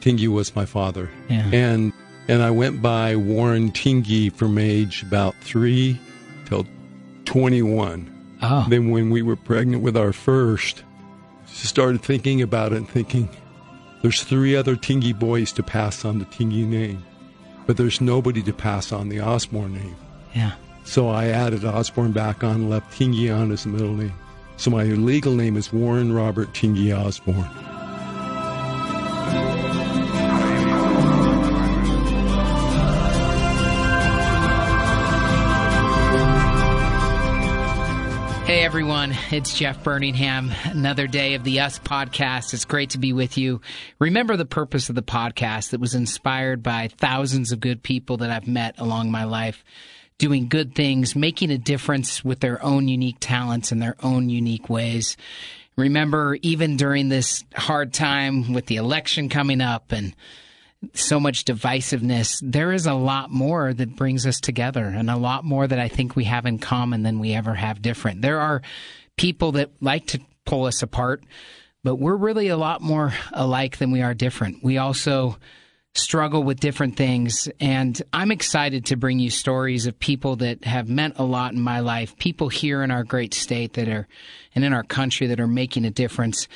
Tingey was my father. Yeah. And and I went by Warren Tingey from age about three till 21. Oh. Then when we were pregnant with our first, started thinking about it and thinking, there's three other Tingey boys to pass on the Tingey name, but there's nobody to pass on the Osborne name. Yeah. So I added Osborne back on, left Tingey on as the middle name. So my legal name is Warren Robert Tingey Osborne. Everyone, it's Jeff Birmingham. Another day of the Us podcast. It's great to be with you. Remember the purpose of the podcast that was inspired by thousands of good people that I've met along my life, doing good things, making a difference with their own unique talents and their own unique ways. Remember, even during this hard time with the election coming up and so much divisiveness, there is a lot more that brings us together and a lot more that I think we have in common than we ever have different. There are people that like to pull us apart, but we're really a lot more alike than we are different. We also struggle with different things. And I'm excited to bring you stories of people that have meant a lot in my life, people here in our great state that are, and in our country that are making a difference.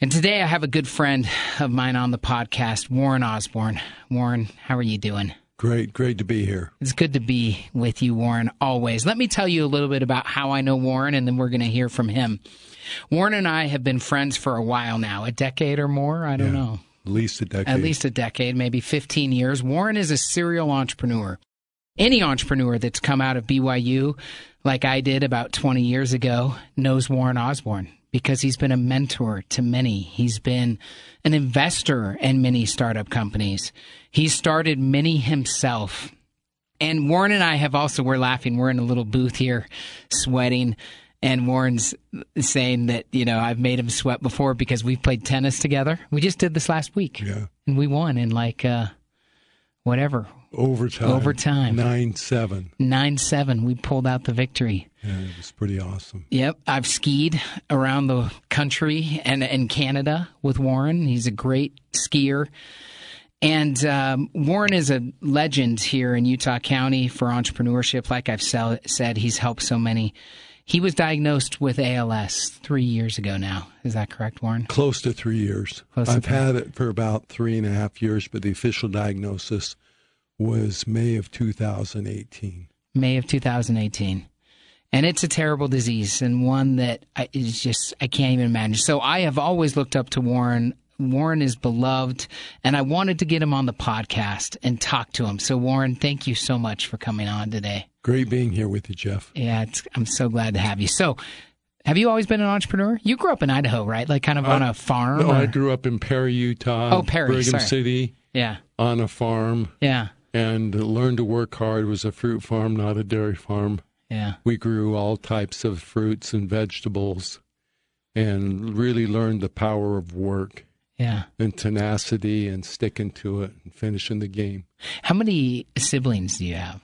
And today I have a good friend of mine on the podcast, Warren Osborne. Warren, how are you doing? Great, great to be here. It's good to be with you, Warren, always. Let me tell you a little bit about how I know Warren, and then we're going to hear from him. Warren and I have been friends for a while now, a decade or more. I don't Yeah. know. At least a decade. At least a decade, maybe 15 years. Warren is a serial entrepreneur. Any entrepreneur that's come out of BYU, like I did about 20 years ago, knows Warren Osborne because he's been a mentor to many. He's been an investor in many startup companies. He's started many himself. And Warren and I have also, we're laughing. We're in a little booth here, sweating. And Warren's saying that, you know, I've made him sweat before because we've played tennis together. We just did this last week. Yeah. And we won in like, uh, whatever, Overtime. Overtime. 9 7. 9 7. We pulled out the victory. Yeah, it was pretty awesome. Yep. I've skied around the country and in Canada with Warren. He's a great skier. And um, Warren is a legend here in Utah County for entrepreneurship. Like I've sell- said, he's helped so many. He was diagnosed with ALS three years ago now. Is that correct, Warren? Close to three years. Close I've three. had it for about three and a half years, but the official diagnosis was May of 2018. May of 2018. And it's a terrible disease and one that I, is just, I can't even imagine. So I have always looked up to Warren. Warren is beloved, and I wanted to get him on the podcast and talk to him. So, Warren, thank you so much for coming on today. Great being here with you, Jeff. Yeah, it's, I'm so glad to have you. So, have you always been an entrepreneur? You grew up in Idaho, right? Like kind of on a farm? No, or- I grew up in Perry, Utah. Oh, Perry, Brigham sorry. City yeah, on a farm yeah, and learned to work hard. It was a fruit farm, not a dairy farm. yeah. We grew all types of fruits and vegetables and really learned the power of work Yeah. and tenacity and sticking to it and finishing the game. How many siblings do you have?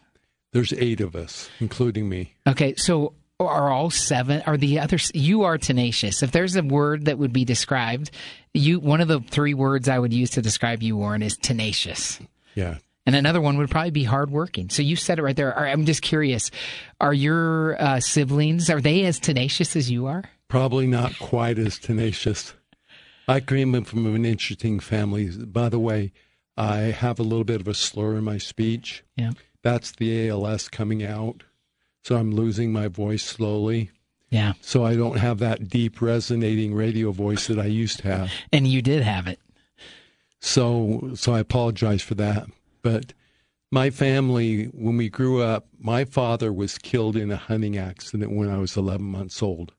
There's eight of us, including me. Okay, so are all seven? Are the others? You are tenacious. If there's a word that would be described, you one of the three words I would use to describe you, Warren, is tenacious. Yeah. And another one would probably be hardworking. So you said it right there. I'm just curious: Are your uh, siblings are they as tenacious as you are? Probably not quite as tenacious. I came from an interesting family. By the way, I have a little bit of a slur in my speech. Yeah. That's the ALS coming out. So I'm losing my voice slowly. Yeah. So I don't have that deep resonating radio voice that I used to have. And you did have it. So so I apologize for that. But my family, when we grew up, my father was killed in a hunting accident when I was 11 months old.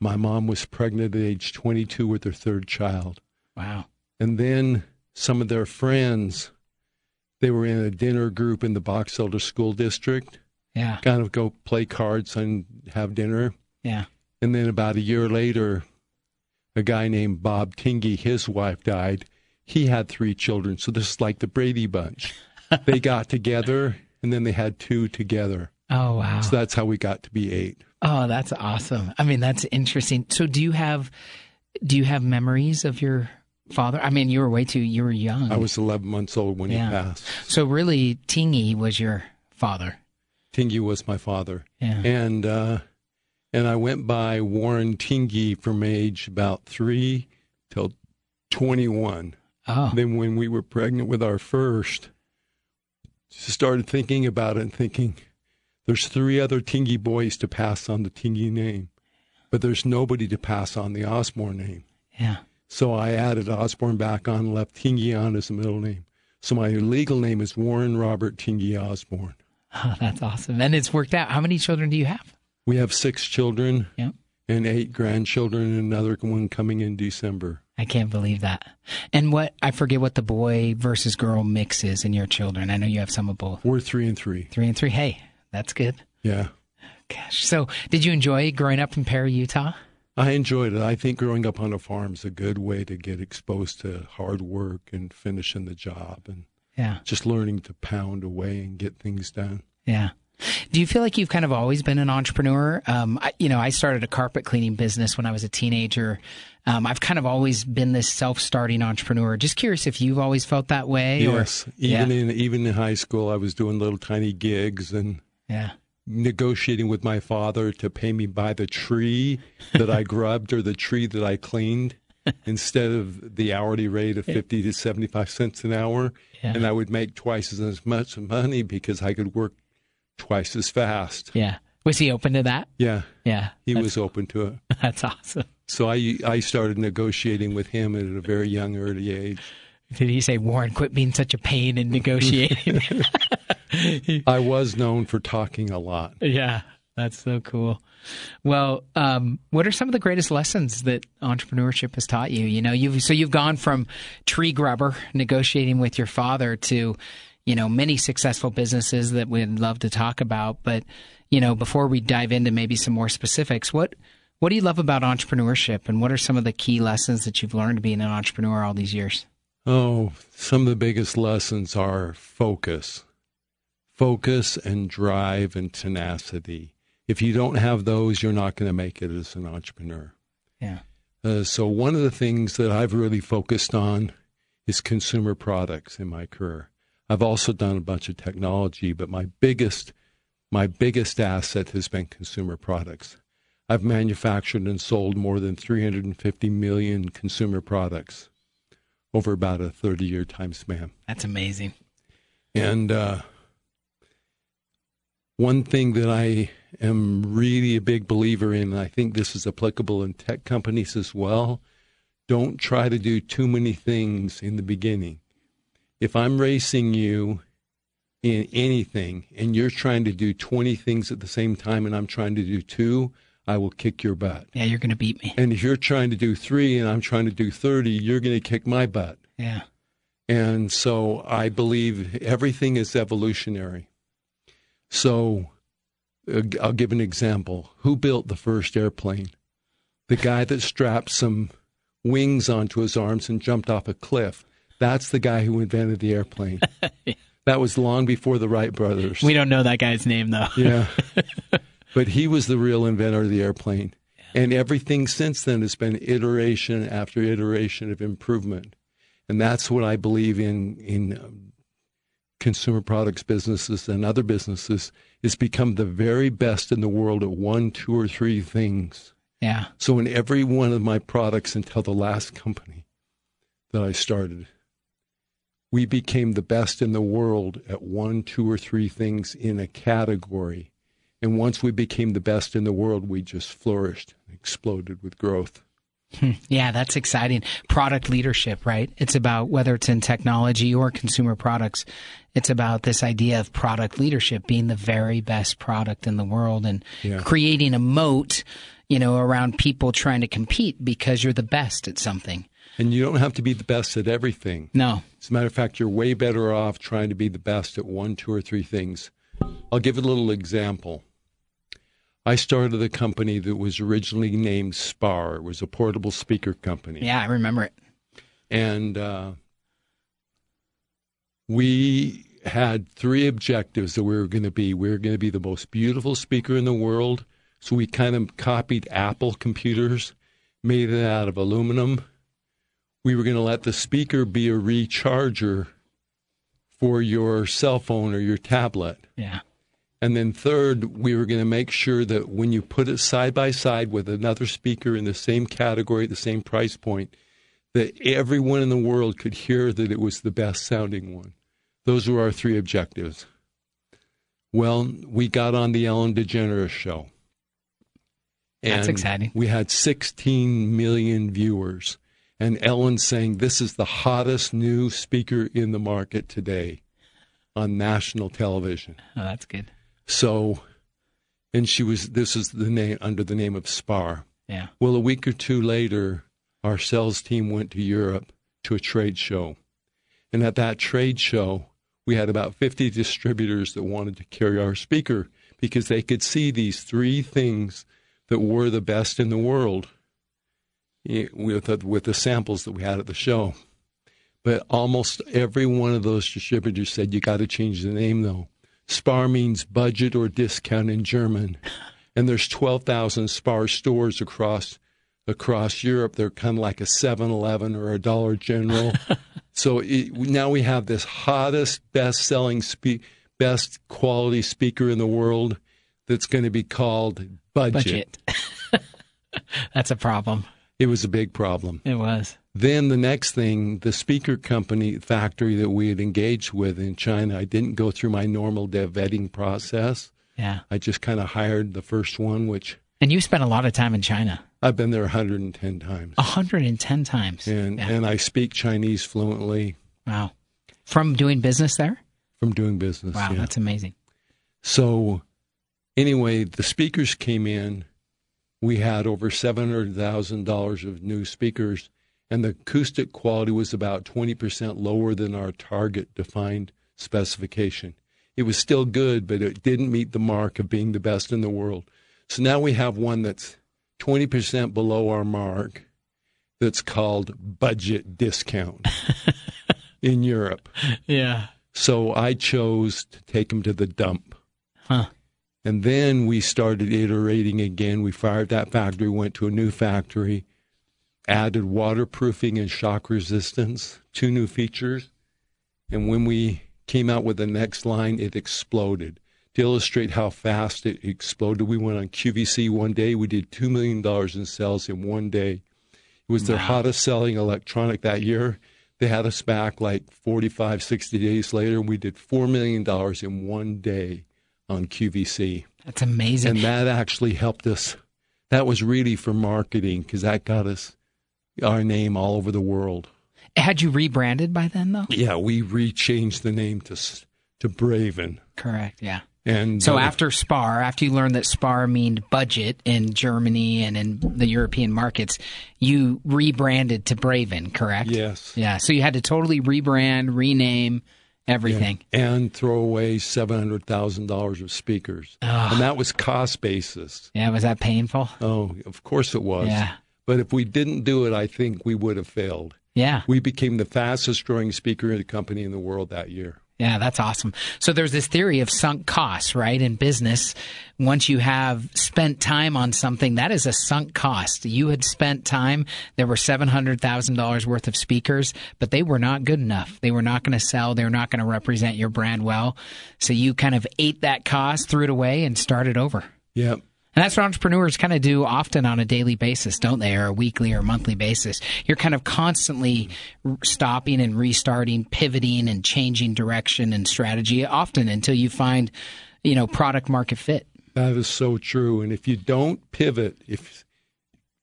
My mom was pregnant at age 22 with her third child. Wow. And then some of their friends, they were in a dinner group in the Box Elder School District, Yeah. kind of go play cards and have dinner. Yeah. And then about a year later, a guy named Bob Tingey, his wife died. He had three children. So this is like the Brady Bunch. they got together and then they had two together. Oh wow. So that's how we got to be eight. Oh, that's awesome. I mean, that's interesting. So, do you have do you have memories of your father? I mean, you were way too. You were young. I was 11 months old when Yeah. he passed. so really, Tingey was your father. Tingey was my father. Yeah. and uh, and I went by Warren Tingey from age about three till twenty one. Oh, Then when we were pregnant with our first, started thinking about it and thinking, there's three other Tingey boys to pass on the Tingey name, but there's nobody to pass on the Osborne name. yeah. So I added Osborne back on, left Tingey on as a middle name. So my legal name is Warren Robert Tingey Osborne. Oh, that's awesome. And it's worked out. How many children do you have? We have six children. Yeah. and eight grandchildren, and another one coming in December. I can't believe that. And what I forget what the boy versus girl mix is in your children. I know you have some of both. We're three and three. Three and three. Hey, that's good. Yeah. Gosh. So, did you enjoy growing up in Perry, Utah? I enjoyed it. I think growing up on a farm is a good way to get exposed to hard work and finishing the job and Yeah. just learning to pound away and get things done. Yeah. Do you feel like you've kind of always been an entrepreneur? Um, I, you know, I started a carpet cleaning business when I was a teenager. Um, I've kind of always been this self-starting entrepreneur. Just curious if you've always felt that way, Yes. or Even yeah, in even in high school I was doing little tiny gigs and yeah, negotiating with my father to pay me by the tree that I grubbed or the tree that I cleaned instead of the hourly rate of 50 to 75 cents an hour. Yeah. And I would make twice as much money because I could work twice as fast. yeah. Was he open to that? Yeah, Yeah, he was open to it. That's awesome. So I, I started negotiating with him at a very young, early age. Did he say, Warren, quit being such a pain in negotiating? I was known for talking a lot. yeah, that's so cool. Well, um, what are some of the greatest lessons that entrepreneurship has taught you? You know, you've so you've gone from tree grubber negotiating with your father to, you know, many successful businesses that we'd love to talk about. But you know, before we dive into maybe some more specifics, what what do you love about entrepreneurship, and what are some of the key lessons that you've learned being an entrepreneur all these years? Oh, some of the biggest lessons are focus. Focus and drive and tenacity. If you don't have those, you're not going to make it as an entrepreneur. Yeah, Uh, so, one of the things that I've really focused on is consumer products in my career. I've also done a bunch of technology, but my biggest, my biggest asset has been consumer products. I've manufactured and sold more than 350 million consumer products over about a 30 year time span. that's amazing. And uh, one thing that I am really a big believer in, and I think this is applicable in tech companies as well, don't try to do too many things in the beginning. If I'm racing you in anything and you're trying to do 20 things at the same time and I'm trying to do two, I will kick your butt. Yeah, you're going to beat me. And if you're trying to do three and I'm trying to do 30, you're going to kick my butt. Yeah, And so I believe everything is evolutionary. So uh, I'll give an example. Who built the first airplane? The guy that strapped some wings onto his arms and jumped off a cliff. That's the guy who invented the airplane. That was long before the Wright brothers. we don't know that guy's name though. Yeah. but he was the real inventor of the airplane. And everything since then has been iteration after iteration of improvement. And that's what I believe in in um, consumer products businesses and other businesses is become the very best in the world at one, two, or three things. Yeah, So in every one of my products until the last company that I started, we became the best in the world at one, two, or three things in a category. And once we became the best in the world, we just flourished, exploded with growth. Hmm. Yeah, that's exciting. Product leadership, right? It's about whether it's in technology or consumer products, it's about this idea of product leadership being the very best product in the world and Yeah. creating a moat, you know, around people trying to compete because you're the best at something. And you don't have to be the best at everything. No. As a matter of fact, you're way better off trying to be the best at one, two, or three things. I'll give a little example. I started a company that was originally named Spar. It was a portable speaker company. Yeah, I remember it. And uh, we had three objectives that we were going to be. We were going to be the most beautiful speaker in the world. So we kind of copied Apple computers, made it out of aluminum. we were going to let the speaker be a recharger for your cell phone or your tablet. Yeah. And then third, we were going to make sure that when you put it side by side with another speaker in the same category, the same price point, that everyone in the world could hear that it was the best sounding one. Those were our three objectives. Well, we got on the Ellen DeGeneres show. That's exciting. We had 16 million viewers. And Ellen saying, This is the hottest new speaker in the market today on national television. Oh, that's good. So, and she was, this is the name, under the name of Spar. Yeah. Well, a week or two later, our sales team went to Europe to a trade show. And at that trade show, we had about 50 distributors that wanted to carry our speaker because they could see these three things that were the best in the world Eh, with the, with the samples that we had at the show. But almost every one of those distributors said, you got to change the name though. Spar means budget or discount in German. And there's 12,000 Spar stores across across Europe. They're kind of like a 7-Eleven or a Dollar General. so it, now we have this hottest, best-selling, spe- best quality speaker in the world that's going to be called budget. Budget. That's a problem. It was a big problem. It was. Then the next thing, the speaker company factory that we had engaged with in China, I didn't go through my normal dev vetting process. Yeah. I just kind of hired the first one, which And you spent a lot of time in China. I've been there 110 times. 110 times. And Yeah. and I speak Chinese fluently Wow. From doing business there? from doing business. Wow, yeah. that's amazing. So, anyway, the speakers came in. We had over seven hundred thousand dollars of new speakers, and the acoustic quality was about twenty percent lower than our target defined specification. It was still good, but it didn't meet the mark of being the best in the world. So now we have one that's twenty percent below our mark. That's called budget discount in Europe. Yeah. So I chose to take him to the dump. Huh. And then we started iterating again. We fired that factory, went to a new factory, added waterproofing and shock resistance, two new features. And when we came out with the next line, it exploded. To illustrate how fast it exploded, we went on QVC one day. We did $2 million in sales in one day. It was their Wow. hottest selling electronic that year. They had us back like 45, 60 days later, and we did $4 million in one day on QVC. That's amazing. And that actually helped us. That was really for marketing because that got us our name all over the world. Had you rebranded by then, though? Yeah, we rechanged the name to to Braven. Correct. Yeah. And So uh, after Spar, after you learned that Spar meant budget in Germany and in the European markets, you rebranded to Braven, correct? yes, Yeah. So you had to totally rebrand, rename everything. and throw away seven hundred thousand dollars of speakers, and that was cost basis. Yeah. Was that painful? Oh, of course it was. Yeah. But if we didn't do it, I think we would have failed. Yeah. We became the fastest growing speaker company in the world that year. Yeah, that's awesome. So there's this theory of sunk costs, right? In business, once you have spent time on something, that is a sunk cost. You had spent time, there were $700,000 worth of speakers, but they were not good enough. They were not going to sell. They were not going to represent your brand well. So you kind of ate that cost, threw it away, and started over. Yep. And that's what entrepreneurs kind of do often on a daily basis, don't they? Or a weekly or monthly basis. You're kind of constantly stopping and restarting, pivoting and changing direction and strategy often until you find, you know, product market fit. That is so true. And if you don't pivot, if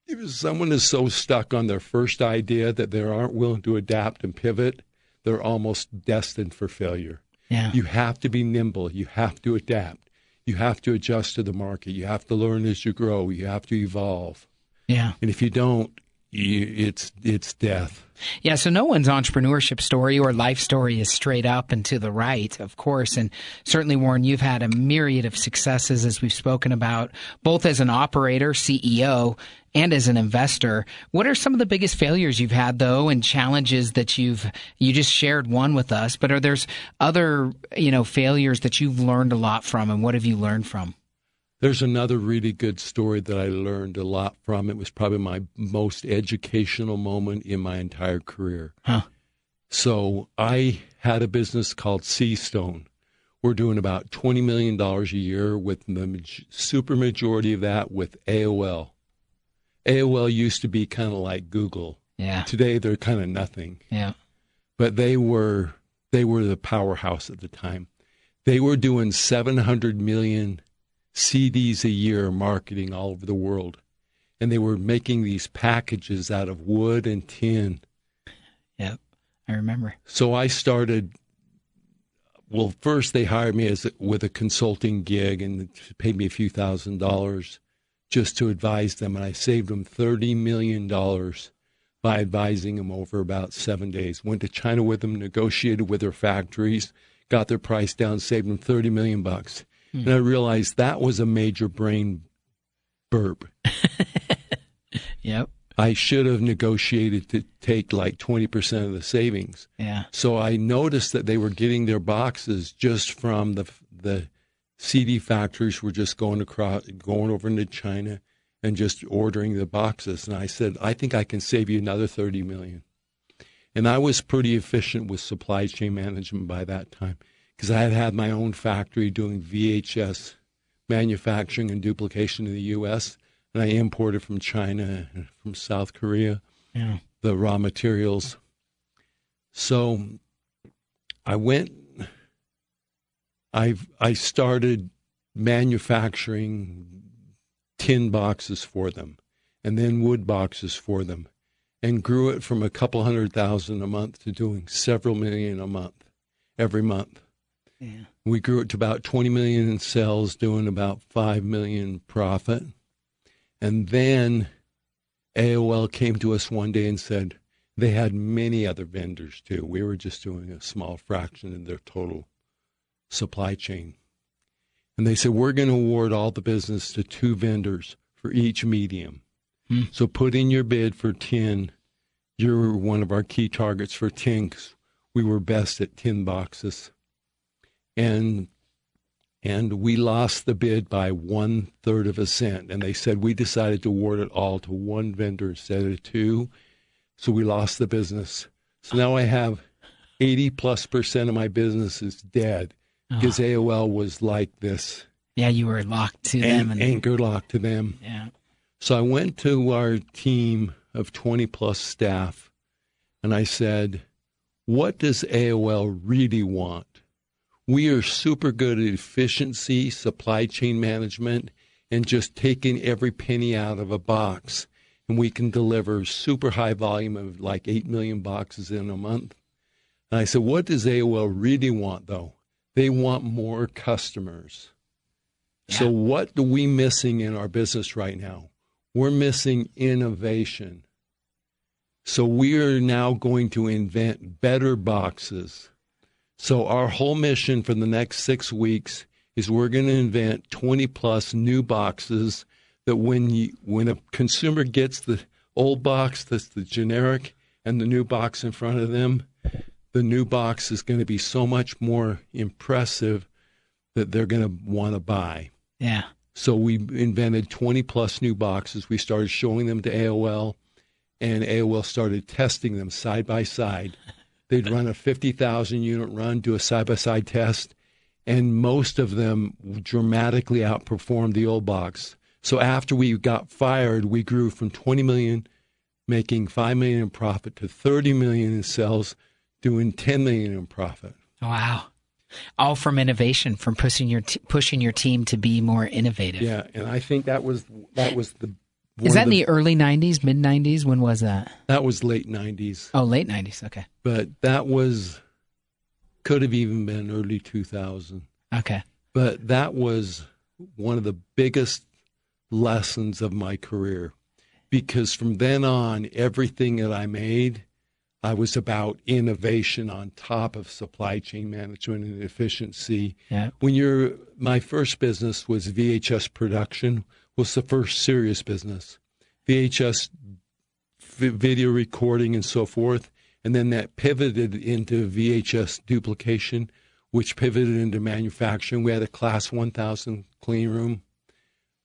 if someone is so stuck on their first idea that they aren't willing to adapt and pivot, they're almost destined for failure. Yeah. You have to be nimble. You have to adapt. You have to adjust to the market. You have to learn as you grow. You have to evolve. yeah. And if you don't, you, it's it's death. Yeah, so no one's entrepreneurship story or life story is straight up and to the right, of course. And certainly, Warren, you've had a myriad of successes, as we've spoken about, both as an operator, CEO, and as an investor. What are some of the biggest failures you've had, though, and challenges that you've you just shared one with us? But are there's other you know failures that you've learned a lot from, and what have you learned from? There's another really good story that I learned a lot from. It was probably my most educational moment in my entire career. Huh. So I had a business called Seastone. We're doing about $20 million a year with the super majority of that with AOL. AOL used to be kind of like Google. Yeah. Today they're kind of nothing. Yeah. But they were they were the powerhouse at the time. They were doing 700 million CDs a year marketing all over the world. And they were making these packages out of wood and tin. Yep, I remember. So I started. Well, first they hired me as a, with a consulting gig and paid me a few thousand dollars just to advise them, and I saved them thirty million dollars by advising them over about seven days. Went to China with them, negotiated with their factories, got their price down, saved them thirty million bucks. And I realized that was a major brain burp. Yep. I should have negotiated to take like 20% of the savings. Yeah. So I noticed that they were getting their boxes just from the the CD factories were just going across going over into China and just ordering the boxes and I said, "I think I can save you another 30 million. And I was pretty efficient with supply chain management by that time because I had had my own factory doing VHS manufacturing and duplication in the U.S. and I imported from China and from South Korea Yeah. the raw materials. So I went. I I started manufacturing tin boxes for them, and then wood boxes for them, and grew it from a couple hundred thousand a month to doing several million a month, every month. Yeah. We grew it to about 20 million in sales, doing about 5 million profit. And then AOL came to us one day and said they had many other vendors too. We were just doing a small fraction of their total supply chain. And they said, We're going to award all the business to two vendors for each medium. Hmm. So put in your bid for 10. You're one of our key targets for 10 'cause we were best at 10 boxes and and we lost the bid by one third of a cent. And they said we decided to award it all to one vendor instead of two, so we lost the business. So now I have eighty plus percent of my business is dead ah. because AOL was like this Yeah, you were locked to them. and anchor locked to them. yeah. So I went to our team of 20 plus staff and I said, What does AOL really want? We are super good at efficiency, supply chain management, and just taking every penny out of a box. And we can deliver super high volume of like 8 million boxes in a month. And I said, What does AOL really want though? They want more customers. So, what are we missing in our business right now? We're missing innovation. So, we are now going to invent better boxes. So, our whole mission for the next six weeks is we're going to invent 20 plus new boxes that when you, when a consumer gets the old box that's the generic and the new box in front of them, the new box is going to be so much more impressive that they're going to want to buy. Yeah. So we invented 20 plus new boxes. We started showing them to AOL, and AOL started testing them side by side. They'd run a 50,000 unit run, do a side by side test, and most of them dramatically outperformed the old box. So after we got fired, we grew from 20 million, making 5 million in profit, to 30 million in sales, doing 10 million in profit. Wow. All from innovation, from pushing your t- pushing your team to be more innovative. Yeah, and I think that was that was the Is that in the early '90s, mid '90s? When was that? that was late 90s. Oh, late '90s. Okay. but that was could have even been early 2000 Okay. but that was one of the biggest lessons of my career because from then on everything that i made i was about innovation on top of supply chain management and efficiency Yeah. when you're my first business was vhs production was the first serious business. Vhs vi- video recording and so forth. And then that pivoted into vhs duplication which pivoted into manufacturing. We had a class 1000 clean room.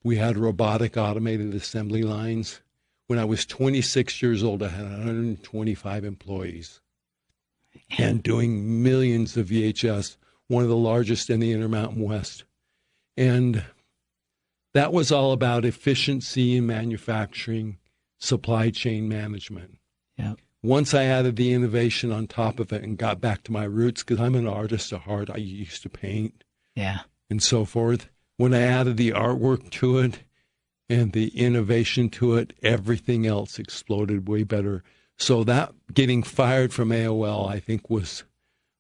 We had robotic automated assembly lines. When I was 26 years old, I had 125 employees. And doing millions of VHS, one of the largest in the Intermountain West. And that was all about efficiency in manufacturing, supply chain management. Yeah. Once I added the innovation on top of it and got back to my roots, because I'm an artist at heart, I used to paint Yeah. and so forth. When I added the artwork to it and the innovation to it, everything else exploded way better. So that getting fired from AOL, I think, was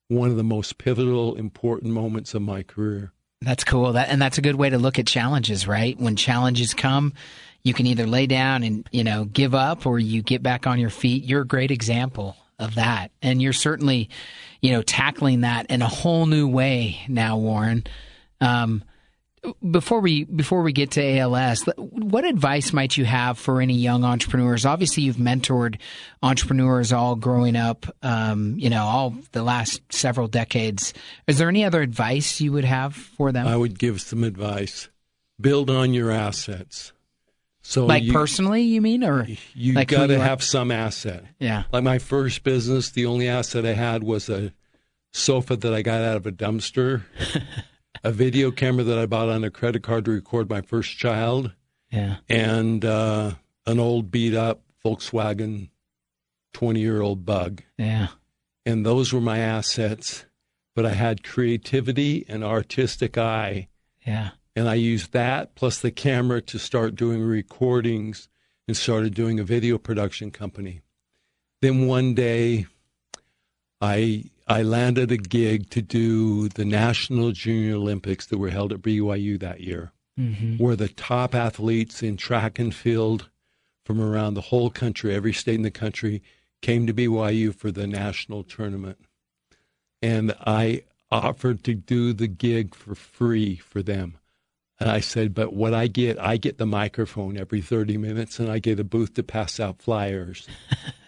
one of the most pivotal, important moments of my career. That's cool. That and that's a good way to look at challenges, right? When challenges come, you can either lay down and, you know, give up or you get back on your feet. You're a great example of that. And you're certainly, you know, tackling that in a whole new way now, Warren. Um, before we before we get to ALS, what advice might you have for any young entrepreneurs? Obviously, you've mentored entrepreneurs all growing up, um, you know, all the last several decades. Is there any other advice you would have for them? I would give some advice: build on your assets. So, like you, personally, you mean, or you like got to have some asset. yeah, Like my first business, the only asset I had was a sofa that I got out of a dumpster, a video camera that I bought on a credit card to record my first child, yeah, and uh, an old beat up Volkswagen 20 year old bug. yeah, And those were my assets. But I had creativity and artistic eye. yeah, And I used that plus the camera to start doing recordings and started doing a video production company. Then one day, I I landed a gig to do the National Junior Olympics that were held at BYU that year, hmm where the top athletes in track and field from around the whole country, every state in the country, came to BYU for the national tournament. And I offered to do the gig for free for them. And I said, but what I get, I get the microphone every 30 minutes and I get a booth to pass out flyers.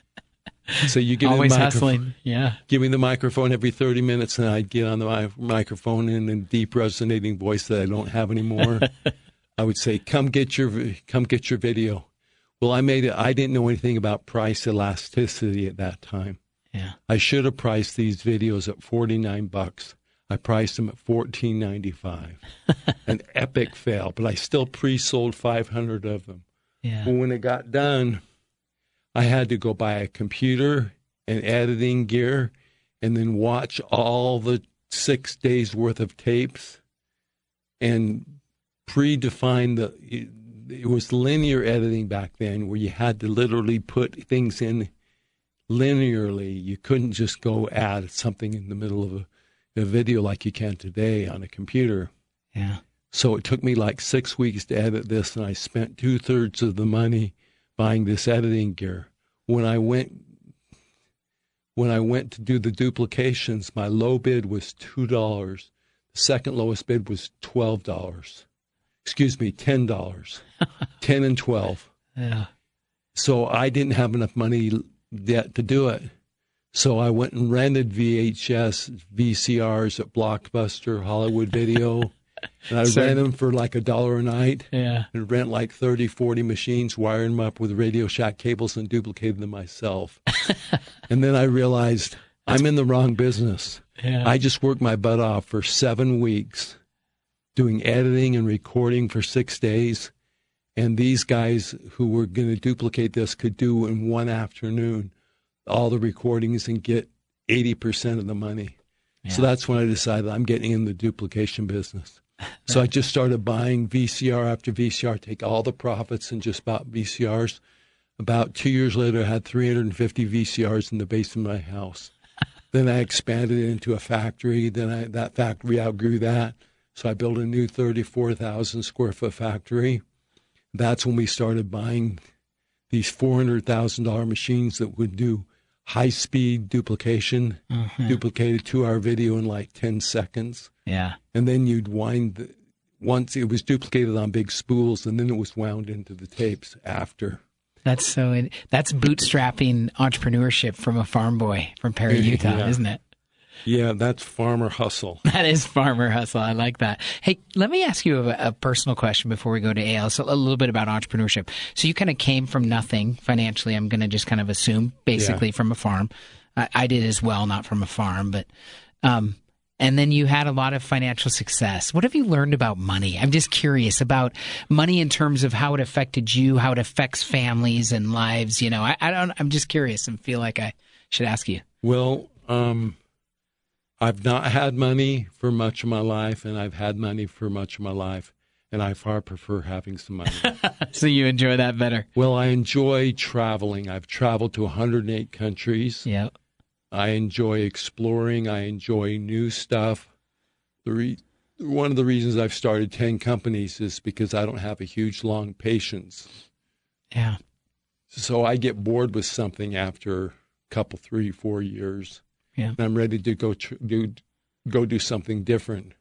so you give always me the microphone, hustling. Yeah, give me the microphone every 30 minutes and I'd get on the mi- microphone in a deep resonating voice that I don't have anymore. I would say, come get your, come get your video. Well, I made it, I didn't know anything about price elasticity at that time. yeah, I should have priced these videos at 49 bucks. I priced them at 14.95. An epic fail, but I still pre-sold 500 of them. yeah, But when it got done, I had to go buy a computer and editing gear and then watch all the 6 days worth of tapes and predefine the it was linear editing back then where you had to literally put things in linearly. You couldn't just go add something in the middle of a, a video like you can today on a computer. yeah. So it took me like six weeks to edit this, and I spent two thirds of the money buying this editing gear. When I went when I went to do the duplications, my low bid was two dollars. The second lowest bid was twelve dollars. Excuse me, ten dollars. ten and twelve. yeah. So I didn't have enough money yet to do it. So I went and rented VHS VCRs at Blockbuster, Hollywood Video. And I So- ran them for like a dollar a night Yeah. and rent like 30, 40 machines, wire them up with Radio Shack cables and duplicated them myself. and then I realized I'm in the wrong business. Yeah. I just worked my butt off for seven weeks doing editing and recording for six days. And these guys who were going to duplicate this could do in one afternoon all the recordings and get 80% of the money. So that's when I decided I'm getting in the duplication business. So I just started buying VCR after VCR, take all the profits and just bought VCRs. About two years later, I had 350 VCRs in the basement of my house. then I expanded it into a factory. Then I, that factory outgrew that. So I built a new 34,000 square foot factory. That's when we started buying these $400,000 machines that would do high speed duplication, Mhm. duplicated two hour video in like 10 seconds. Yeah. And then you'd wind, the, once it was duplicated on big spools, and then it was wound into the tapes after. That's so. That's bootstrapping entrepreneurship from a farm boy from Perry, Utah, Yeah. isn't it? Yeah, that's farmer hustle. That is farmer hustle. I like that. Hey, let me ask you a, a personal question before we go to ALS. A little bit about entrepreneurship. So you kind of came from nothing financially. I'm going to just kind of assume, basically, yeah. from a farm. I, I, did as well, not from a farm, but um, and then you had a lot of financial success. What have you learned about money? I'm just curious about money in terms of how it affected you, how it affects families and lives. You know, I, I don't. I'm just curious and feel like I should ask you. Well, um, I've not had money for much of my life, and I've had money for much of my life, and I far prefer having some money. so you enjoy that better? Well, I enjoy traveling. I've traveled to 108 countries. Yeah. I enjoy exploring. I enjoy new stuff. The re- one of the reasons I've started 10 companies is because I don't have a huge, long patience. Yeah. So I get bored with something after a couple, three, four years. Yeah. And I'm ready to go tr- do go do something different.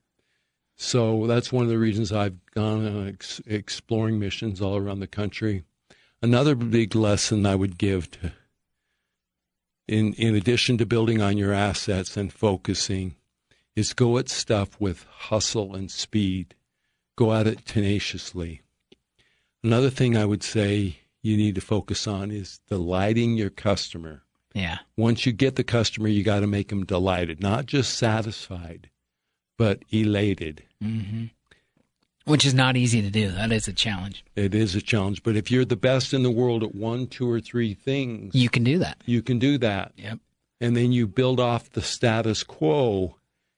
So that's one of the reasons I've gone on ex- exploring missions all around the country. Another big lesson I would give to in, in addition to building on your assets and focusing, is go at stuff with hustle and speed. Go at it tenaciously. Another thing I would say you need to focus on is delighting your customer. Yeah. Once you get the customer, you got to make them delighted, not just satisfied, but elated. Mm-hmm. Which is not easy to do. That is a challenge. It is a challenge. But if you're the best in the world at one, two, or three things, you can do that. You can do that. Yep. And then you build off the status quo.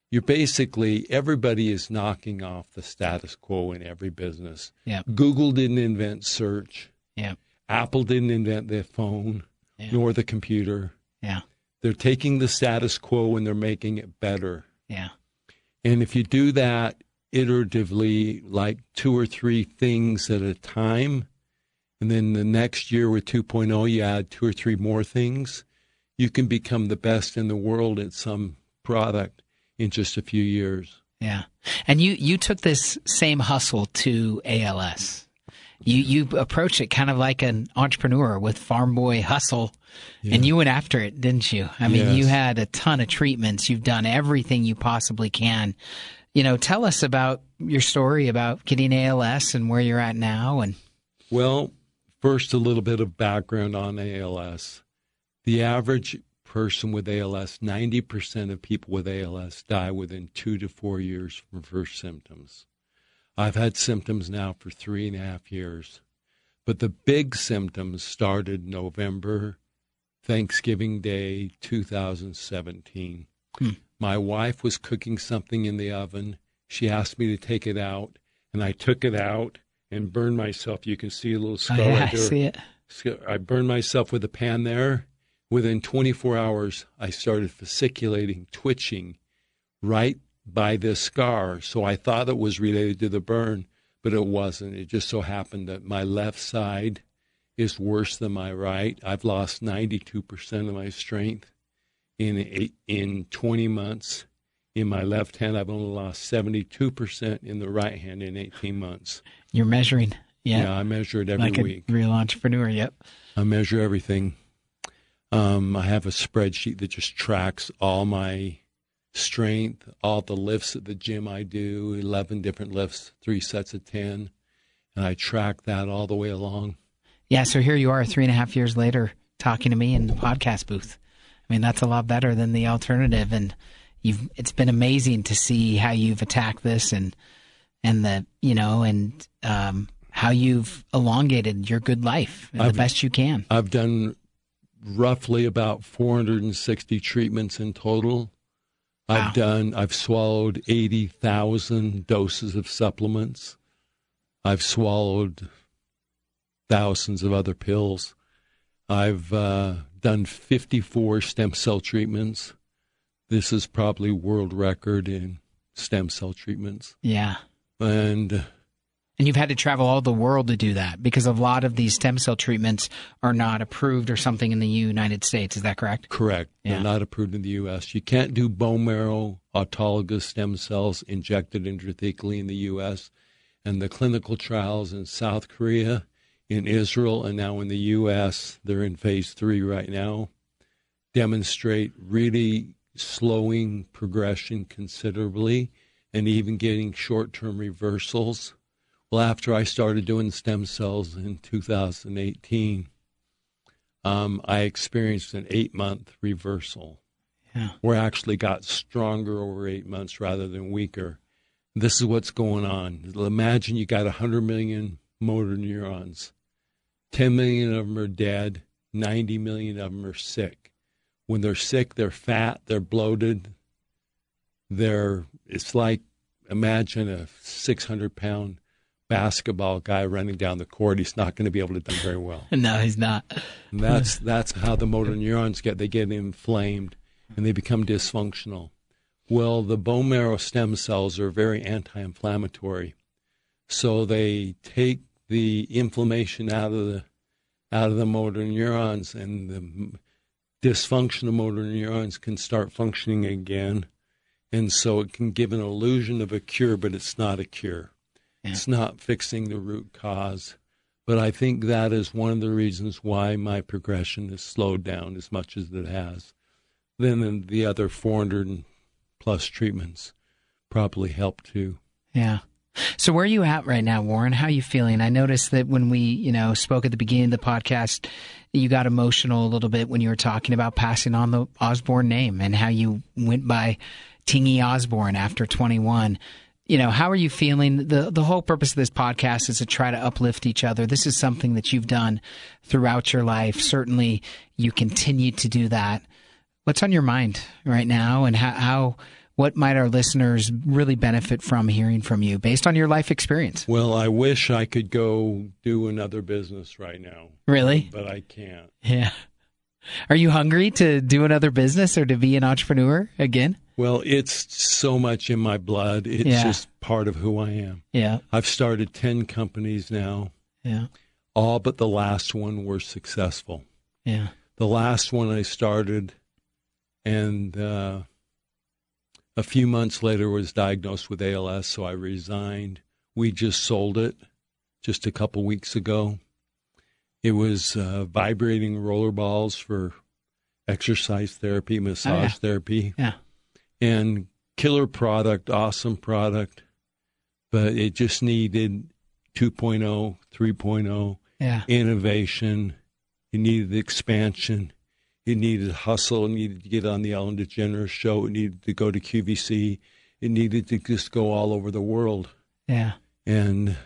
You're basically, everybody is knocking off the status quo in every business. Yep. Google didn't invent search. Yep. Apple didn't invent the phone, nor the computer. Yeah. They're taking the status quo and they're making it better. Yeah. And if you do that, iteratively like two or three things at a time. And then the next year with 2.0, you add two or three more things. You can become the best in the world at some product in just a few years. Yeah. And you, you took this same hustle to ALS. You, you approached it kind of like an entrepreneur with farm boy hustle yeah. and you went after it, didn't you? I mean, yes. you had a ton of treatments. You've done everything you possibly can you know, tell us about your story about getting ALS and where you're at now. And well, first a little bit of background on ALS. The average person with ALS, 90% of people with ALS die within two to four years from first symptoms. I've had symptoms now for three and a half years, but the big symptoms started November, Thanksgiving Day, 2017. Hmm. My wife was cooking something in the oven. She asked me to take it out, and I took it out and burned myself. You can see a little scar oh, yeah, right there. I see it. I burned myself with a pan there. Within 24 hours, I started fasciculating, twitching right by this scar. So I thought it was related to the burn, but it wasn't. It just so happened that my left side is worse than my right. I've lost 92% of my strength in eight, in 20 months. In my left hand, I've only lost 72%. In the right hand, in 18 months. You're measuring. Yeah. Yeah, I measure it every like week. real entrepreneur. Yep. I measure everything. Um, I have a spreadsheet that just tracks all my strength, all the lifts at the gym I do, 11 different lifts, three sets of 10. And I track that all the way along. Yeah. So here you are three and a half years later talking to me in the podcast booth. I mean, that's a lot better than the alternative. And you've, it's been amazing to see how you've attacked this and, and the, you know, and, um, how you've elongated your good life the best you can. I've done roughly about 460 treatments in total. Wow. I've done, I've swallowed 80,000 doses of supplements. I've swallowed thousands of other pills. I've uh, done 54 stem cell treatments. This is probably world record in stem cell treatments. Yeah. And uh, and you've had to travel all the world to do that because a lot of these stem cell treatments are not approved or something in the United States. Is that correct? Correct. Yeah. They're not approved in the U.S. You can't do bone marrow autologous stem cells injected intrathecally in the U.S. And the clinical trials in South Korea in Israel and now in the U.S., they're in phase three right now, demonstrate really slowing progression considerably and even getting short term reversals. Well, after I started doing stem cells in 2018, um, I experienced an eight month reversal Yeah. where I actually got stronger over eight months rather than weaker. This is what's going on. Imagine you got 100 million motor neurons, 10 million of them are dead, 90 million of them are sick. When they're sick, they're fat, they're bloated, they're, it's like imagine a 600 pound basketball guy running down the court. He's not going to be able to do very well. No, he's not. And that's that's how the motor neurons get they get inflamed and they become dysfunctional. Well, the bone marrow stem cells are very anti-inflammatory, so they take the inflammation out of the out of the motor neurons, and the dysfunction of motor neurons can start functioning again, and so it can give an illusion of a cure, but it's not a cure. Yeah. It's not fixing the root cause. But I think that is one of the reasons why my progression has slowed down as much as it has. Then the other 400 plus treatments probably helped too. Yeah. So where are you at right now, Warren? How are you feeling? I noticed that when we, you know, spoke at the beginning of the podcast, you got emotional a little bit when you were talking about passing on the Osborne name and how you went by Tingey Osborne after 21. You know, how are you feeling? The the whole purpose of this podcast is to try to uplift each other. This is something that you've done throughout your life. Certainly, you continue to do that. What's on your mind right now, and how, how what might our listeners really benefit from hearing from you based on your life experience? Well, I wish I could go do another business right now, Really? but I can't. Yeah. Are you hungry to do another business or to be an entrepreneur again? Well, it's so much in my blood. It's Yeah. just part of who I am. Yeah. I've started 10 companies now. Yeah. All but the last one were successful. Yeah. the last one I started, and uh, a few months later was diagnosed with ALS, so I resigned. We just sold it just a couple weeks ago. It was uh, vibrating roller balls for exercise therapy, massage therapy, Yeah. and killer product, awesome product, but it just needed 2.0, 3.0 Yeah. innovation. It needed expansion. It needed hustle. It needed to get on the Ellen DeGeneres show. It needed to go to QVC. It needed to just go all over the world. Yeah. And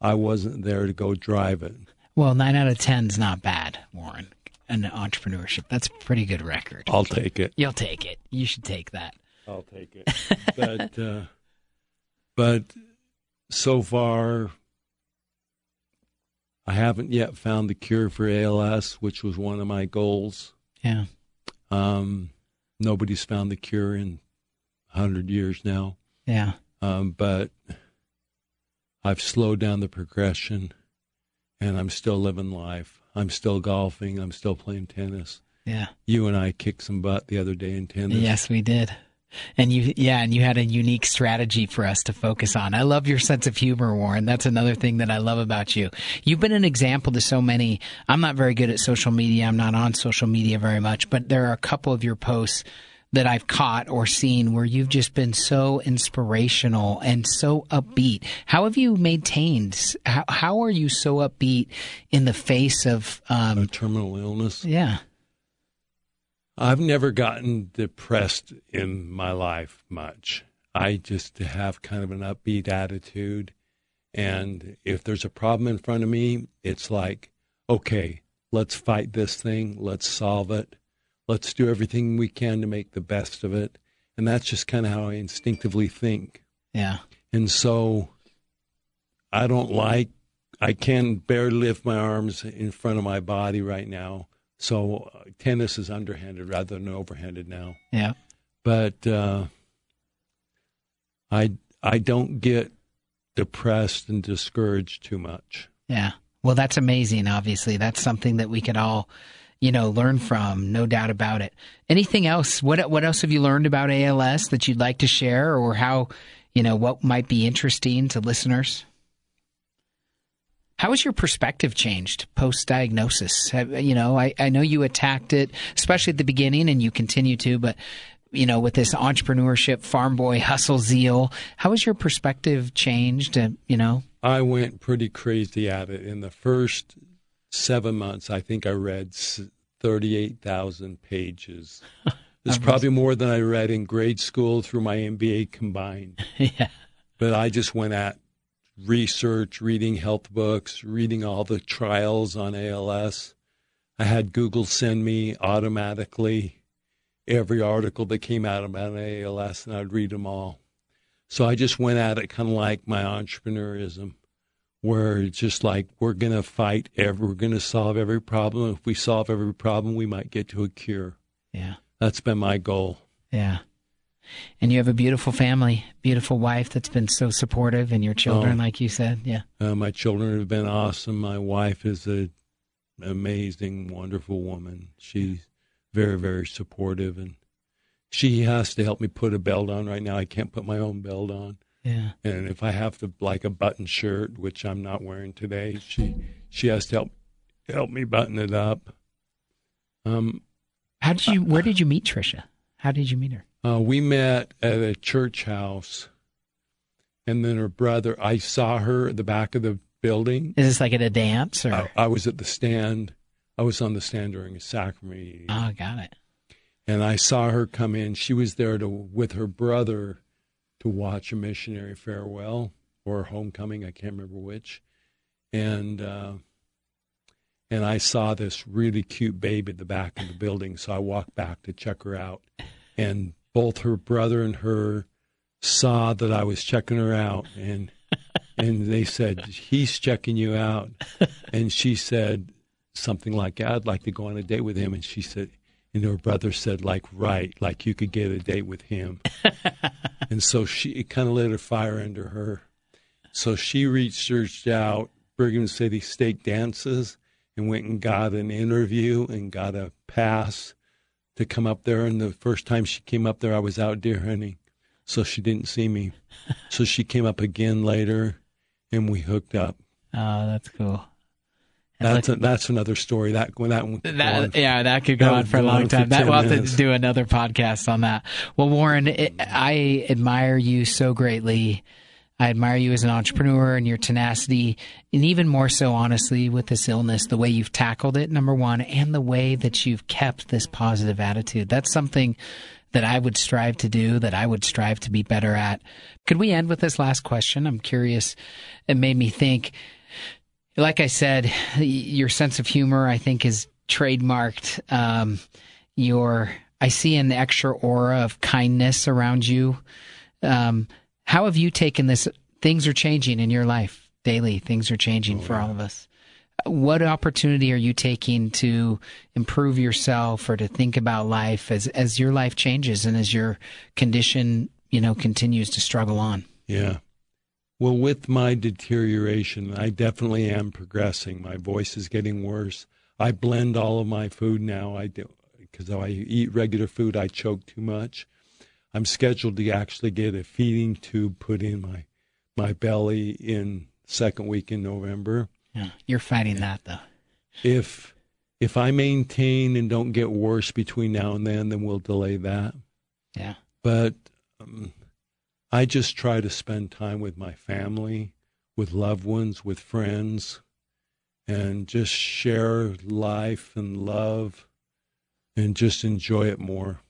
I wasn't there to go drive it. Well, nine out of ten's not bad, Warren. In entrepreneurship, that's a pretty good record. I'll take it. You'll take it. You should take that. I'll take it. but uh, but so far, I haven't yet found the cure for ALS, which was one of my goals. Yeah. Um, nobody's found the cure in hundred years now, Yeah. um, but I've slowed down the progression, and I'm still living life. I'm still golfing. I'm still playing tennis. Yeah. You and I kicked some butt the other day in tennis. Yes, we did. And you, yeah, and you had a unique strategy for us to focus on. I love your sense of humor, Warren. That's another thing that I love about you. You've been an example to so many. I'm not very good at social media. I'm not on social media very much, but there are a couple of your posts that I've caught or seen where you've just been so inspirational and so upbeat. How have you maintained? How, how are you so upbeat in the face of, um, A terminal illness. yeah, I've never gotten depressed in my life much. I just have kind of an upbeat attitude. And if there's a problem in front of me, it's like, okay, let's fight this thing. Let's solve it. Let's do everything we can to make the best of it. And that's just kind of how I instinctively think. yeah, And so I don't like, I can barely lift my arms in front of my body right now. So uh, tennis is underhanded rather than overhanded now. yeah, But uh, I, I don't get depressed and discouraged too much. Yeah. Well, that's amazing. Obviously, that's something that we could all, you know, learn from. No doubt about it. Anything else? What What else have you learned about ALS that you'd like to share, or how, you know, what might be interesting to listeners? How has your perspective changed post diagnosis? You know, I, I know you attacked it, especially at the beginning, and you continue to, but you know, with this entrepreneurship, farm boy hustle zeal, how has your perspective changed? Uh, you know, I went pretty crazy at it. In the first seven months, I think I read 38,000 pages. It's probably more than I read in grade school through my MBA combined. yeah. But I just went at research, reading health books, reading all the trials on ALS. I had Google send me automatically every article that came out about ALS, and I'd read them all. So I just went at it kind of like my entrepreneurism, where it's just like we're going to fight every, we're going to solve every problem. If we solve every problem, we might get to a cure. Yeah. That's been my goal. Yeah. And you have a beautiful family, beautiful wife that's been so supportive, and your children, oh, like you said, yeah. Uh, my children have been awesome. My wife is a amazing, wonderful woman. She's very, very supportive, and she has to help me put a belt on. Right now, I can't put my own belt on. Yeah. And if I have to like a button shirt, which I'm not wearing today, she she has to help help me button it up. Um, how did you? Where did you meet Trisha? How did you meet her? Uh, we met at a church house, and then her brother. I saw her at the back of the building. Is this like at a dance or? I, I was at the stand. I was on the stand during a sacrament meeting. Oh, got it. And I saw her come in. She was there to with her brother to watch a missionary farewell or homecoming. I can't remember which. And uh, and I saw this really cute babe at the back of the building. So I walked back to check her out, and both her brother and her saw that I was checking her out, and and they said he's checking you out, and she said something like I'd like to go on a date with him, and she said. And her brother said, like, right, like you could get a date with him. and so she, it kind of lit a fire under her. So she reached out Brigham City State Dances and went and got an interview and got a pass to come up there. And the first time she came up there, I was out deer hunting, so she didn't see me. so she came up again later, and we hooked up. Oh, that's cool. that's a, that's another story. That that one. That, yeah, that could go that on for a long time. That we'll have to do another podcast on that. Well, Warren, it, I admire you so greatly I admire you as an entrepreneur and your tenacity, and even more so, honestly, with this illness, the way you've tackled it, number one, and the way that you've kept this positive attitude. That's something that I would strive to do, that I would strive to be better at. Could we end with this last question? I'm curious. It made me think, like I said, your sense of humor, I think, is trademarked. Um, your, I see an extra aura of kindness around you. Um, how have you taken this? Things are changing in your life daily. Things are changing oh, for all of us. What opportunity are you taking to improve yourself or to think about life as as your life changes and as your condition, you know, continues to struggle on? Yeah. Well, with my deterioration, I definitely am progressing. My voice is getting worse. I blend all of my food now. I do because I eat regular food, I choke too much. I'm scheduled to actually get a feeding tube put in my my belly in second week in November. Yeah, you're fighting that though. If if I maintain and don't get worse between now and then, then we'll delay that. Yeah. But um, I just try to spend time with my family, with loved ones, with friends, and just share life and love and just enjoy it more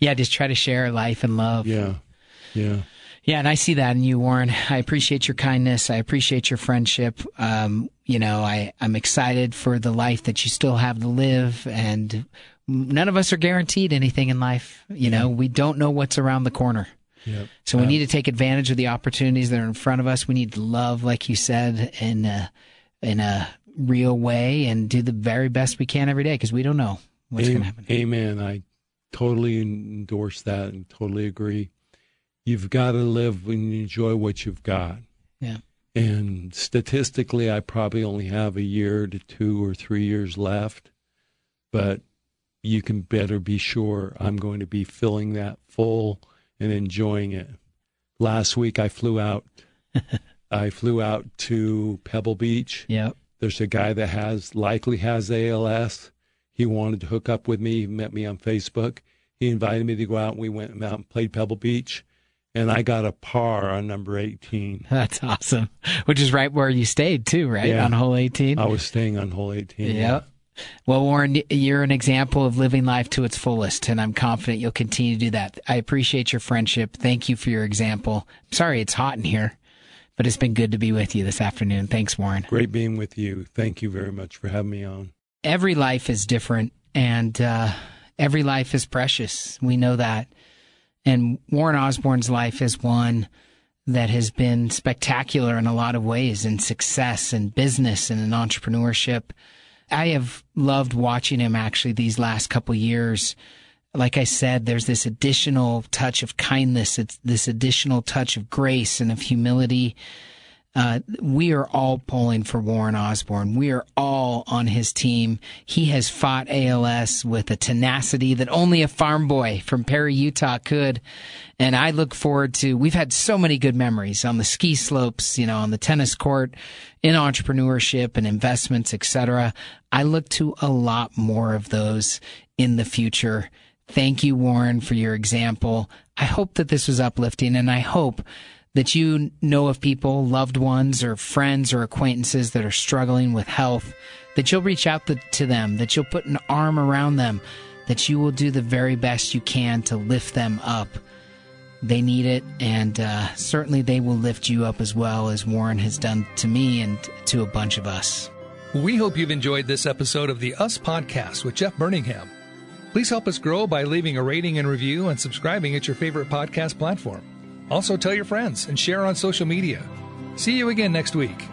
yeah, just try to share life and love. Yeah. Yeah. Yeah, and I see that in you, Warren. I appreciate your kindness. I appreciate your friendship. Um, you know, I, I'm excited for the life that you still have to live, and none of us are guaranteed anything in life. You know, we don't know what's around the corner. Yep. So we need to take advantage of the opportunities that are in front of us. We need to love, like you said, in a, in a real way, and do the very best we can every day because we don't know what's going to happen. Amen. I totally endorse that and totally agree. You've got to live and enjoy what you've got. Yeah. And statistically, I probably only have a year to two or three years left, but you can better be sure I'm going to be filling that full and enjoying it. Last week, I flew out I flew out to Pebble Beach. Yep. There's a guy that has likely has ALS. He wanted to hook up with me. He met me on Facebook. He invited me to go out, and we went out and played Pebble Beach. And I got a par on number 18. That's awesome. Which is right where you stayed too, right? Yeah. On hole 18. I was staying on hole 18. Yep. Well, Warren, you're an example of living life to its fullest, and I'm confident you'll continue to do that. I appreciate your friendship. Thank you for your example. I'm Sorry it's hot in here, but it's been good to be with you this afternoon. Thanks, Warren. Great being with you. Thank you very much for having me on. Every life is different, and uh, every life is precious. We know that. And Warren Osborne's life is one that has been spectacular in a lot of ways in success and business and in entrepreneurship. I have loved watching him actually these last couple years. Like I said, there's this additional touch of kindness, it's this additional touch of grace and of humility. Uh, we are all pulling for Warren Osborne. We are all on his team. He has fought ALS with a tenacity that only a farm boy from Perry, Utah could. And I look forward to, we've had so many good memories on the ski slopes, you know, on the tennis court, in entrepreneurship and investments, etc. I look to a lot more of those in the future. Thank you, Warren, for your example. I hope that this was uplifting and I hope that you know of people, loved ones, or friends or acquaintances that are struggling with health, that you'll reach out to them, that you'll put an arm around them, that you will do the very best you can to lift them up. They need it, and uh, certainly they will lift you up as well as Warren has done to me and to a bunch of us. We hope you've enjoyed this episode of the Us Podcast with Jeff Burningham. Please help us grow by leaving a rating and review and subscribing at your favorite podcast platform. Also, tell your friends and share on social media. See you again next week.